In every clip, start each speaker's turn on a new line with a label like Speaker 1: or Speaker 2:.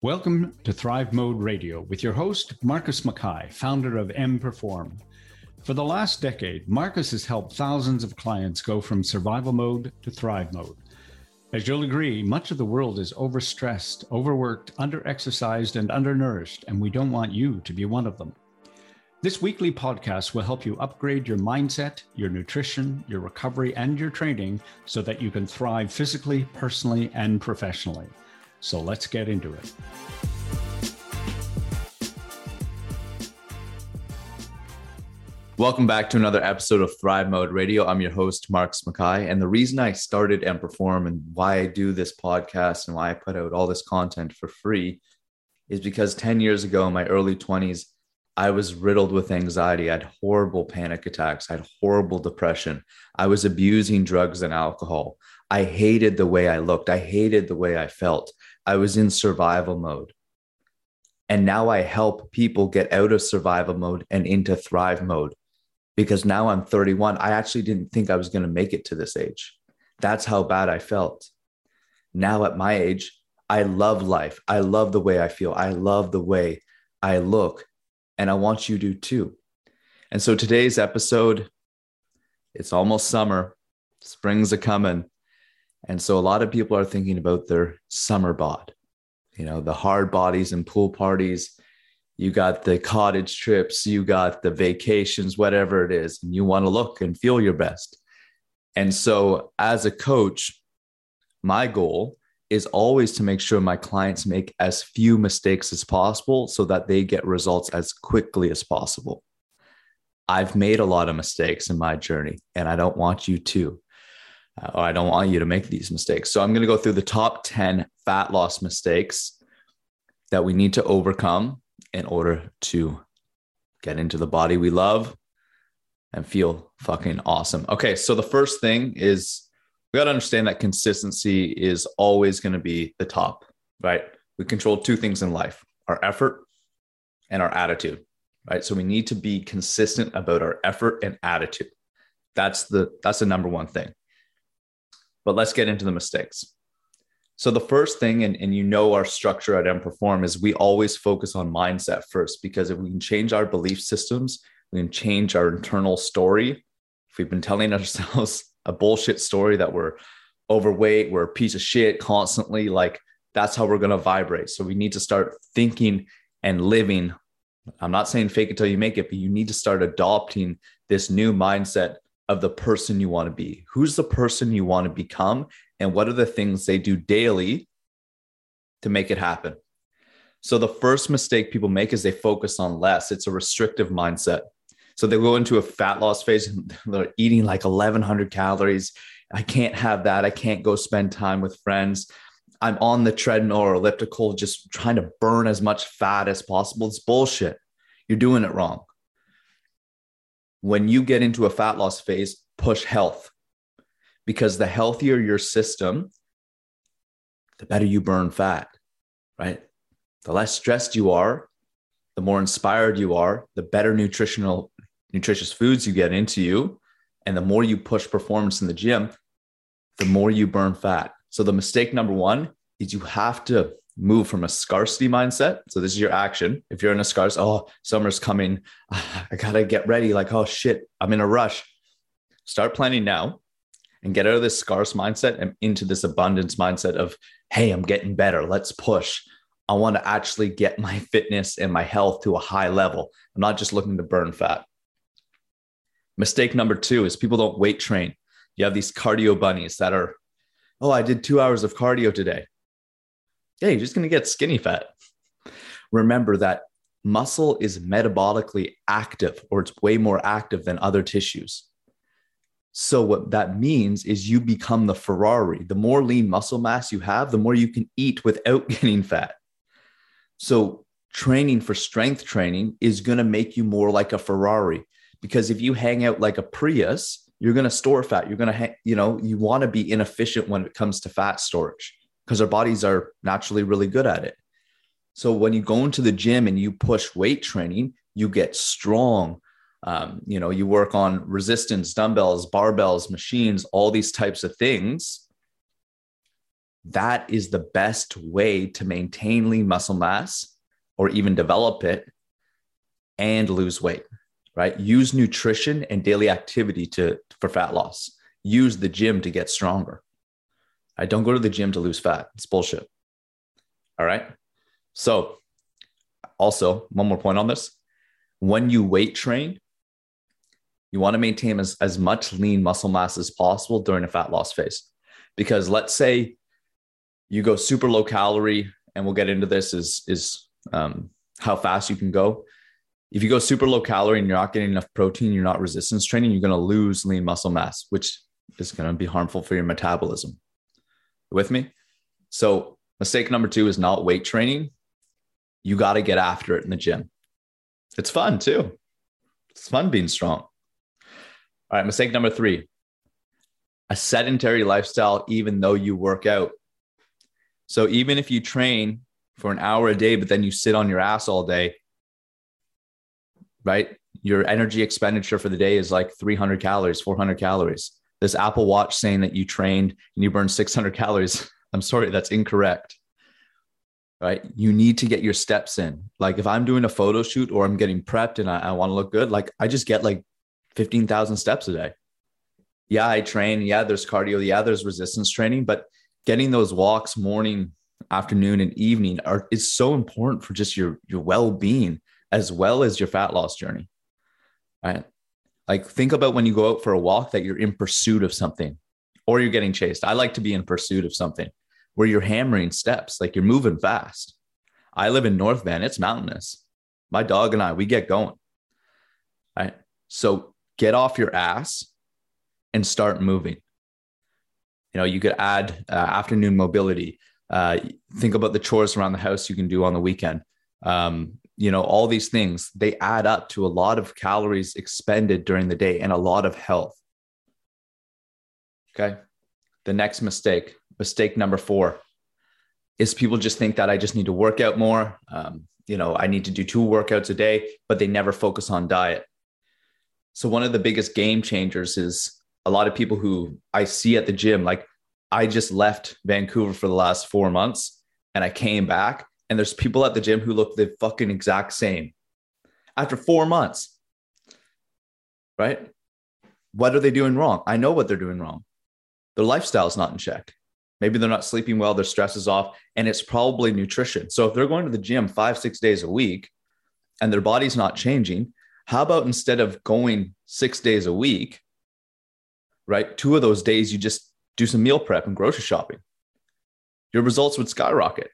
Speaker 1: Welcome to Thrive Mode Radio with your host, Marcus MacKay, founder of M Perform. For the last decade, Marcus has helped thousands of clients go from survival mode to thrive mode. As you'll agree, much of the world is overstressed, overworked, underexercised, and undernourished, and we don't want you to be one of them. This weekly podcast will help you upgrade your mindset, your nutrition, your recovery, and your training so that you can thrive physically, personally, and professionally. So let's get into it.
Speaker 2: Welcome back to another episode of Thrive Mode Radio. I'm your host, Marcus MacKay. And the reason I started M Perform and why I do this podcast and why I put out all this content for free is because 10 years ago, in my early 20s, I was riddled with anxiety. I had horrible panic attacks. I had horrible depression. I was abusing drugs and alcohol. I hated the way I looked. I hated the way I felt. I was in survival mode. And now I help people get out of survival mode and into thrive mode because now I'm 31. I actually didn't think I was going to make it to this age. That's how bad I felt. Now at my age, I love life. I love the way I feel. I love the way I look. And I want you to too. And so today's episode, it's almost summer, spring's a coming. And so a lot of people are thinking about their summer bod, you know, the hard bodies and pool parties. You got the cottage trips, you got the vacations, whatever it is, and you want to look and feel your best. And so, as a coach, my goal is always to make sure my clients make as few mistakes as possible so that they get results as quickly as possible. I've made a lot of mistakes in my journey, and I don't want you to Uh, or I don't want you to make these mistakes. So I'm going to go through the top 10 fat loss mistakes that we need to overcome in order to get into the body we love and feel fucking awesome. Okay, so the first thing is we got to understand that consistency is always going to be the top, right? We control two things in life our effort and our attitude, right? So we need to be consistent about our effort and attitude. That's the that's the number one thing. But let's get into the mistakes. So the first thing, and, and you know our structure at M Perform is we always focus on mindset first because if we can change our belief systems, we can change our internal story. If we've been telling ourselves a bullshit story that we're overweight, we're a piece of shit constantly, like that's how we're going to vibrate. So we need to start thinking and living. I'm not saying fake it till you make it, but you need to start adopting this new mindset of the person you want to be. Who's the person you want to become? And what are the things they do daily to make it happen? So, the first mistake people make is they focus on less. It's a restrictive mindset. So, they go into a fat loss phase and they're eating like 1,100 calories. I can't have that. I can't go spend time with friends. I'm on the treadmill or elliptical, just trying to burn as much fat as possible. It's bullshit. You're doing it wrong when you get into a fat loss phase, push health because the healthier your system, the better you burn fat, right? The less stressed you are, the more inspired you are, the better nutritional nutritious foods you get into you, and the more you push performance in the gym, the more you burn fat. So the mistake number 1 is you have to move from a scarcity mindset. So this is your action. If you're in a scarce, oh, summer's coming. I gotta get ready. Like, oh shit, I'm in a rush. Start planning now and get out of this scarce mindset and into this abundance mindset of, hey, I'm getting better. Let's push. I want to actually get my fitness and my health to a high level. I'm not just looking to burn fat. Mistake number two is people don't weight train. You have these cardio bunnies that are, oh, I did two hours of cardio today yeah, you're just going to get skinny fat. Remember that muscle is metabolically active, or it's way more active than other tissues. So, what that means is you become the Ferrari. The more lean muscle mass you have, the more you can eat without getting fat. So, training for strength training is going to make you more like a Ferrari because if you hang out like a Prius, you're going to store fat. You're going to, ha- you know, you want to be inefficient when it comes to fat storage because our bodies are naturally really good at it. So when you go into the gym and you push weight training, you get strong. Um, you know, you work on resistance, dumbbells, barbells, machines, all these types of things. that is the best way to maintain lean muscle mass or even develop it and lose weight, right? Use nutrition and daily activity to for fat loss. Use the gym to get stronger. I don't go to the gym to lose fat. It's bullshit. All right. So, also, one more point on this. When you weight train, you want to maintain as, as much lean muscle mass as possible during a fat loss phase. Because let's say you go super low calorie, and we'll get into this is, is um, how fast you can go. If you go super low calorie and you're not getting enough protein, you're not resistance training, you're going to lose lean muscle mass, which is going to be harmful for your metabolism. With me? So, mistake number two is not weight training. You got to get after it in the gym. It's fun too. It's fun being strong. All right, mistake number three a sedentary lifestyle, even though you work out. So, even if you train for an hour a day, but then you sit on your ass all day, right? Your energy expenditure for the day is like 300 calories, 400 calories. This Apple Watch saying that you trained and you burned 600 calories. I'm sorry, that's incorrect. Right? You need to get your steps in. Like if I'm doing a photo shoot or I'm getting prepped and I, I want to look good, like I just get like 15,000 steps a day. Yeah, I train. Yeah, there's cardio. Yeah, there's resistance training, but getting those walks morning, afternoon, and evening are is so important for just your your well-being as well as your fat loss journey. Right? Like think about when you go out for a walk that you're in pursuit of something or you're getting chased. I like to be in pursuit of something where you're hammering steps, like you're moving fast. I live in North Van, it's mountainous. My dog and I, we get going. Right. So get off your ass and start moving. You know, you could add uh, afternoon mobility. Uh, think about the chores around the house you can do on the weekend. Um, you know all these things they add up to a lot of calories expended during the day and a lot of health. Okay? The next mistake mistake number four is people just think that i just need to work out more. Um, you know i need to do two workouts a day but they never focus on diet. So one of the biggest game changers is a lot of people who i see at the gym like i just left vancouver for the last four months and i came back and there's people at the gym who look the fucking exact same after four months. Right? What are they doing wrong? I know what they're doing wrong. Their lifestyle is not in check. Maybe they're not sleeping well, their stress is off, and it's probably nutrition. So if they're going to the gym five, six days a week and their body's not changing, how about instead of going six days a week, right? Two of those days, you just do some meal prep and grocery shopping. Your results would skyrocket.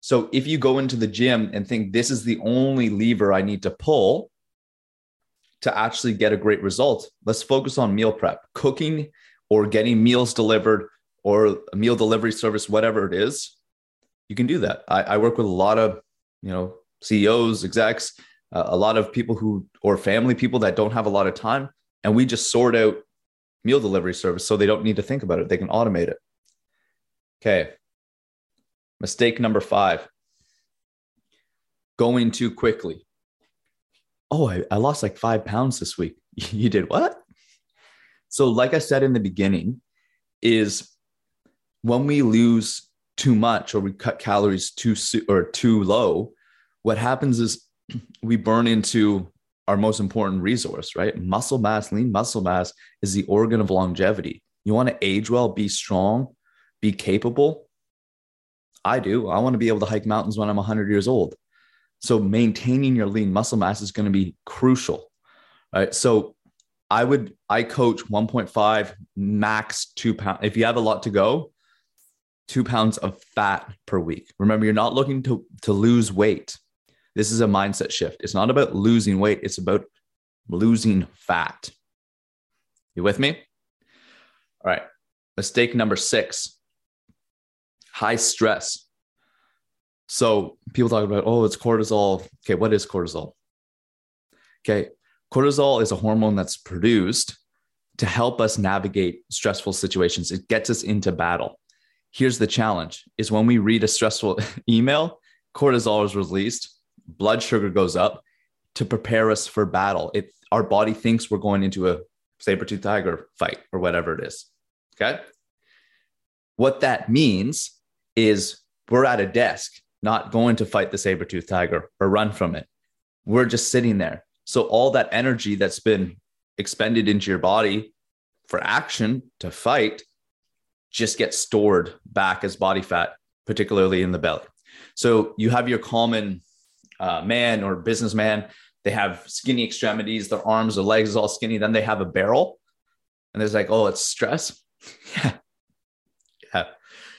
Speaker 2: So if you go into the gym and think this is the only lever I need to pull to actually get a great result, let's focus on meal prep, cooking or getting meals delivered or a meal delivery service, whatever it is. You can do that. I, I work with a lot of, you know, CEOs, execs, uh, a lot of people who or family people that don't have a lot of time, and we just sort out meal delivery service so they don't need to think about it. They can automate it. Okay. Mistake number five going too quickly. Oh, I, I lost like five pounds this week. you did what? So, like I said in the beginning, is when we lose too much or we cut calories too or too low, what happens is we burn into our most important resource, right? Muscle mass, lean muscle mass is the organ of longevity. You want to age well, be strong, be capable. I do. I want to be able to hike mountains when I'm 100 years old. So maintaining your lean muscle mass is going to be crucial. Right. So I would I coach 1.5 max two pounds. If you have a lot to go, two pounds of fat per week. Remember, you're not looking to to lose weight. This is a mindset shift. It's not about losing weight. It's about losing fat. You with me? All right. Mistake number six high stress. So people talk about, oh, it's cortisol. Okay, what is cortisol? Okay, cortisol is a hormone that's produced to help us navigate stressful situations. It gets us into battle. Here's the challenge is when we read a stressful email, cortisol is released, blood sugar goes up to prepare us for battle. It our body thinks we're going into a saber tooth tiger fight or whatever it is. Okay? What that means is we're at a desk, not going to fight the saber tooth tiger or run from it. We're just sitting there. So all that energy that's been expended into your body for action to fight just gets stored back as body fat, particularly in the belly. So you have your common uh, man or businessman. They have skinny extremities, their arms, their legs all skinny. Then they have a barrel, and there's like, oh, it's stress. yeah, yeah.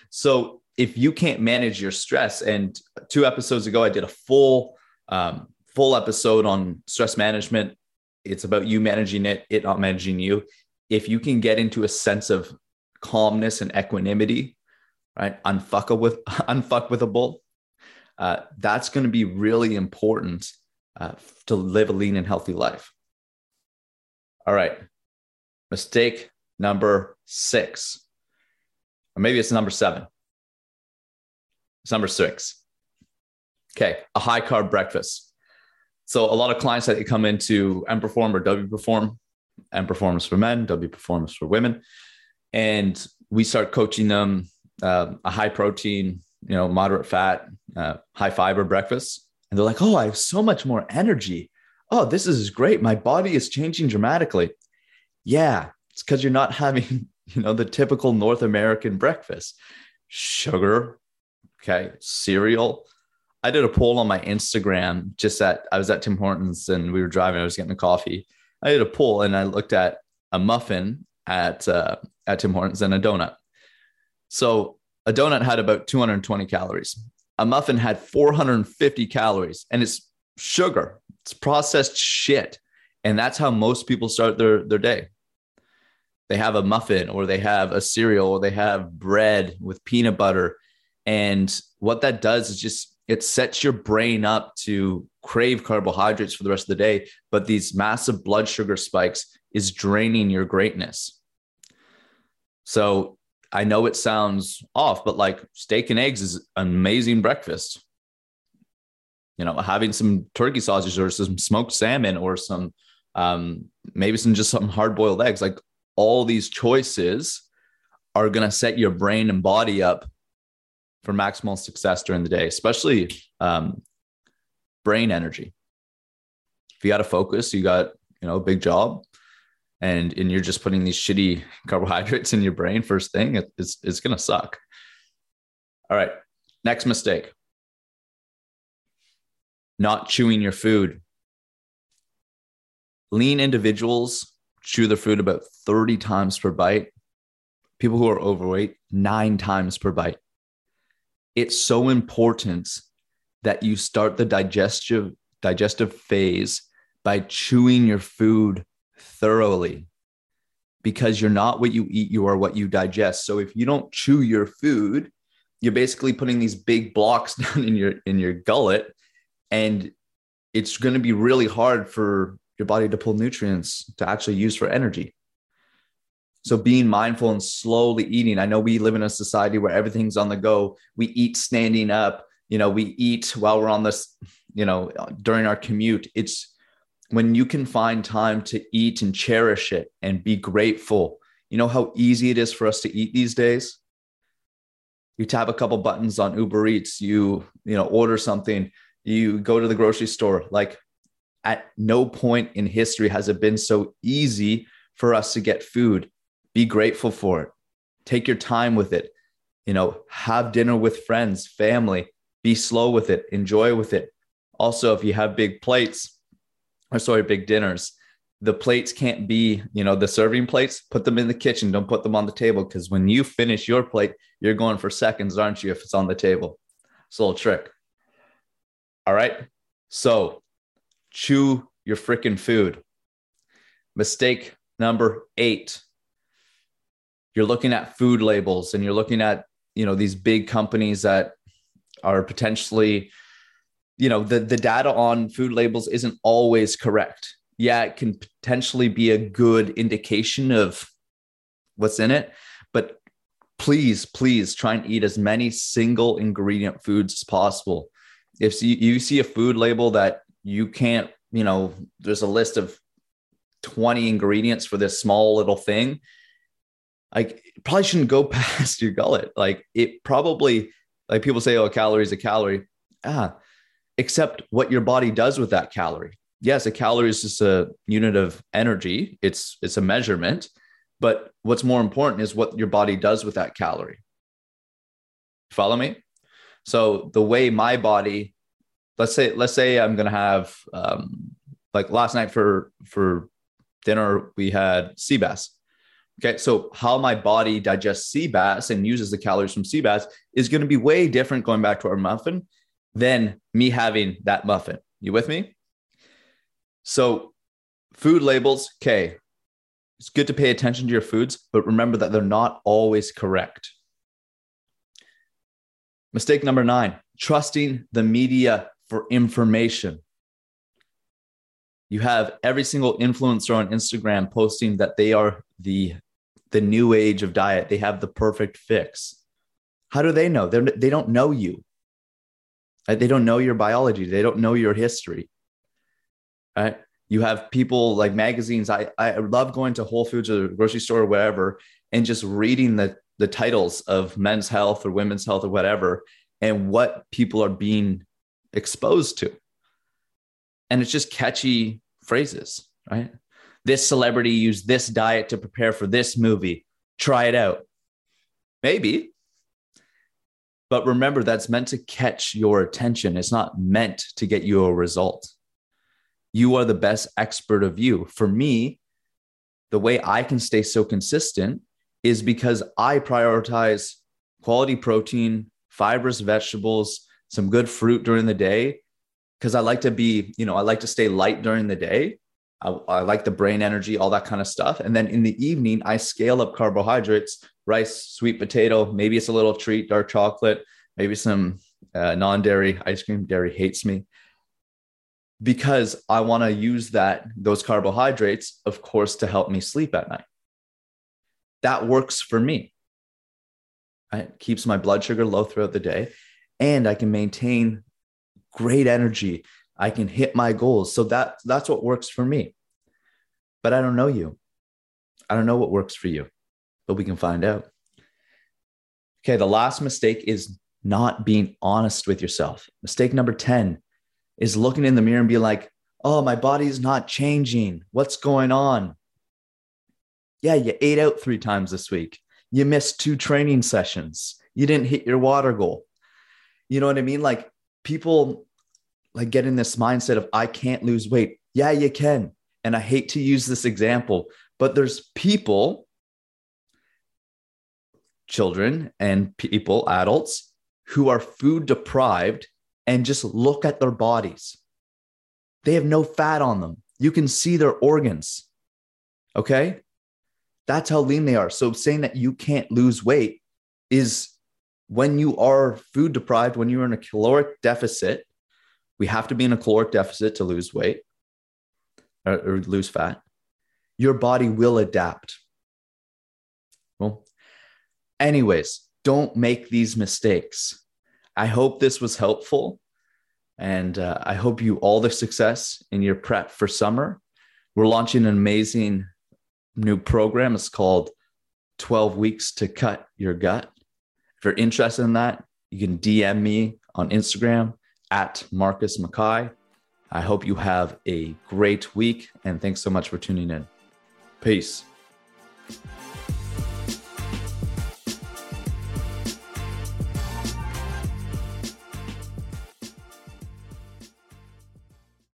Speaker 2: So if you can't manage your stress, and two episodes ago I did a full um, full episode on stress management. It's about you managing it, it not managing you. If you can get into a sense of calmness and equanimity, right? Unfuck with unfuck with a bull. Uh, that's going to be really important uh, to live a lean and healthy life. All right. Mistake number six, or maybe it's number seven. It's number six. Okay. A high carb breakfast. So a lot of clients that come into M Perform or W Perform, M Performance for men, W Performance for women, and we start coaching them uh, a high protein, you know, moderate fat, uh, high fiber breakfast. And they're like, oh, I have so much more energy. Oh, this is great. My body is changing dramatically. Yeah, it's because you're not having, you know, the typical North American breakfast sugar, okay, cereal. I did a poll on my Instagram just at, I was at Tim Hortons and we were driving, I was getting a coffee. I did a poll and I looked at a muffin at, uh, at Tim Hortons and a donut. So a donut had about 220 calories. A muffin had 450 calories, and it's sugar. It's processed shit. And that's how most people start their, their day. They have a muffin or they have a cereal or they have bread with peanut butter. And what that does is just it sets your brain up to crave carbohydrates for the rest of the day. But these massive blood sugar spikes is draining your greatness. So I know it sounds off, but like steak and eggs is an amazing breakfast. You know, having some turkey sausage or some smoked salmon or some um, maybe some just some hard boiled eggs. Like all these choices are going to set your brain and body up for maximal success during the day, especially um, brain energy. If you got to focus, you got you know a big job and and you're just putting these shitty carbohydrates in your brain first thing, it, it's it's gonna suck. All right, next mistake: not chewing your food. Lean individuals chew their food about 30 times per bite. People who are overweight, nine times per bite. It's so important that you start the digestive digestive phase by chewing your food thoroughly because you're not what you eat, you are what you digest. So if you don't chew your food, you're basically putting these big blocks down in your in your gullet and it's going to be really hard for your body to pull nutrients to actually use for energy. So being mindful and slowly eating. I know we live in a society where everything's on the go. We eat standing up, you know, we eat while we're on this, you know, during our commute. It's when you can find time to eat and cherish it and be grateful. You know how easy it is for us to eat these days? You tap a couple buttons on Uber Eats, you, you know, order something, you go to the grocery store. Like at no point in history has it been so easy for us to get food. Be grateful for it. Take your time with it. You know, have dinner with friends, family. Be slow with it. Enjoy with it. Also, if you have big plates, or sorry, big dinners, the plates can't be, you know, the serving plates, put them in the kitchen. Don't put them on the table because when you finish your plate, you're going for seconds, aren't you? If it's on the table, it's a little trick. All right. So chew your freaking food. Mistake number eight. You're looking at food labels and you're looking at, you know, these big companies that are potentially you know the the data on food labels isn't always correct. Yeah it can potentially be a good indication of what's in it but please please try and eat as many single ingredient foods as possible. If you see a food label that you can't you know there's a list of 20 ingredients for this small little thing like probably shouldn't go past your gullet. Like it probably, like people say, oh, a calorie is a calorie. Ah, except what your body does with that calorie. Yes, a calorie is just a unit of energy. It's it's a measurement, but what's more important is what your body does with that calorie. Follow me? So the way my body, let's say, let's say I'm gonna have um, like last night for for dinner we had sea bass. Okay, so how my body digests sea bass and uses the calories from sea bass is going to be way different going back to our muffin than me having that muffin. You with me? So, food labels, okay, it's good to pay attention to your foods, but remember that they're not always correct. Mistake number nine trusting the media for information. You have every single influencer on Instagram posting that they are the the new age of diet. They have the perfect fix. How do they know? They're, they don't know you. Uh, they don't know your biology. They don't know your history. Right? You have people like magazines. I, I love going to Whole Foods or grocery store or whatever and just reading the, the titles of men's health or women's health or whatever and what people are being exposed to. And it's just catchy phrases, right? This celebrity used this diet to prepare for this movie. Try it out. Maybe. But remember, that's meant to catch your attention. It's not meant to get you a result. You are the best expert of you. For me, the way I can stay so consistent is because I prioritize quality protein, fibrous vegetables, some good fruit during the day. Because I like to be, you know, I like to stay light during the day. I, I, like the brain energy, all that kind of stuff. And then in the evening, I scale up carbohydrates, rice, sweet potato, maybe it's a little treat, dark chocolate, maybe some uh, non dairy ice cream. Dairy hates me because I want to use that, those carbohydrates, of course, to help me sleep at night. That works for me. It keeps my blood sugar low throughout the day, and I can maintain great energy I can hit my goals. So that that's what works for me. But I don't know you. I don't know what works for you, but we can find out. Okay, the last mistake is not being honest with yourself. Mistake number 10 is looking in the mirror and be like, "Oh, my body's not changing. What's going on?" Yeah, you ate out 3 times this week. You missed two training sessions. You didn't hit your water goal. You know what I mean? Like people like get in this mindset of I can't lose weight. Yeah, you can. And I hate to use this example, but there's people, children and people, adults who are food deprived and just look at their bodies. They have no fat on them. You can see their organs. Okay? That's how lean they are. So saying that you can't lose weight is when you are food deprived, when you're in a caloric deficit, we have to be in a caloric deficit to lose weight or, or lose fat. Your body will adapt. Well, anyways, don't make these mistakes. I hope this was helpful. And uh, I hope you all the success in your prep for summer. We're launching an amazing new program. It's called 12 Weeks to Cut Your Gut. If you're interested in that, you can DM me on Instagram at Marcus MacKay. I hope you have a great week and thanks so much for tuning in. Peace.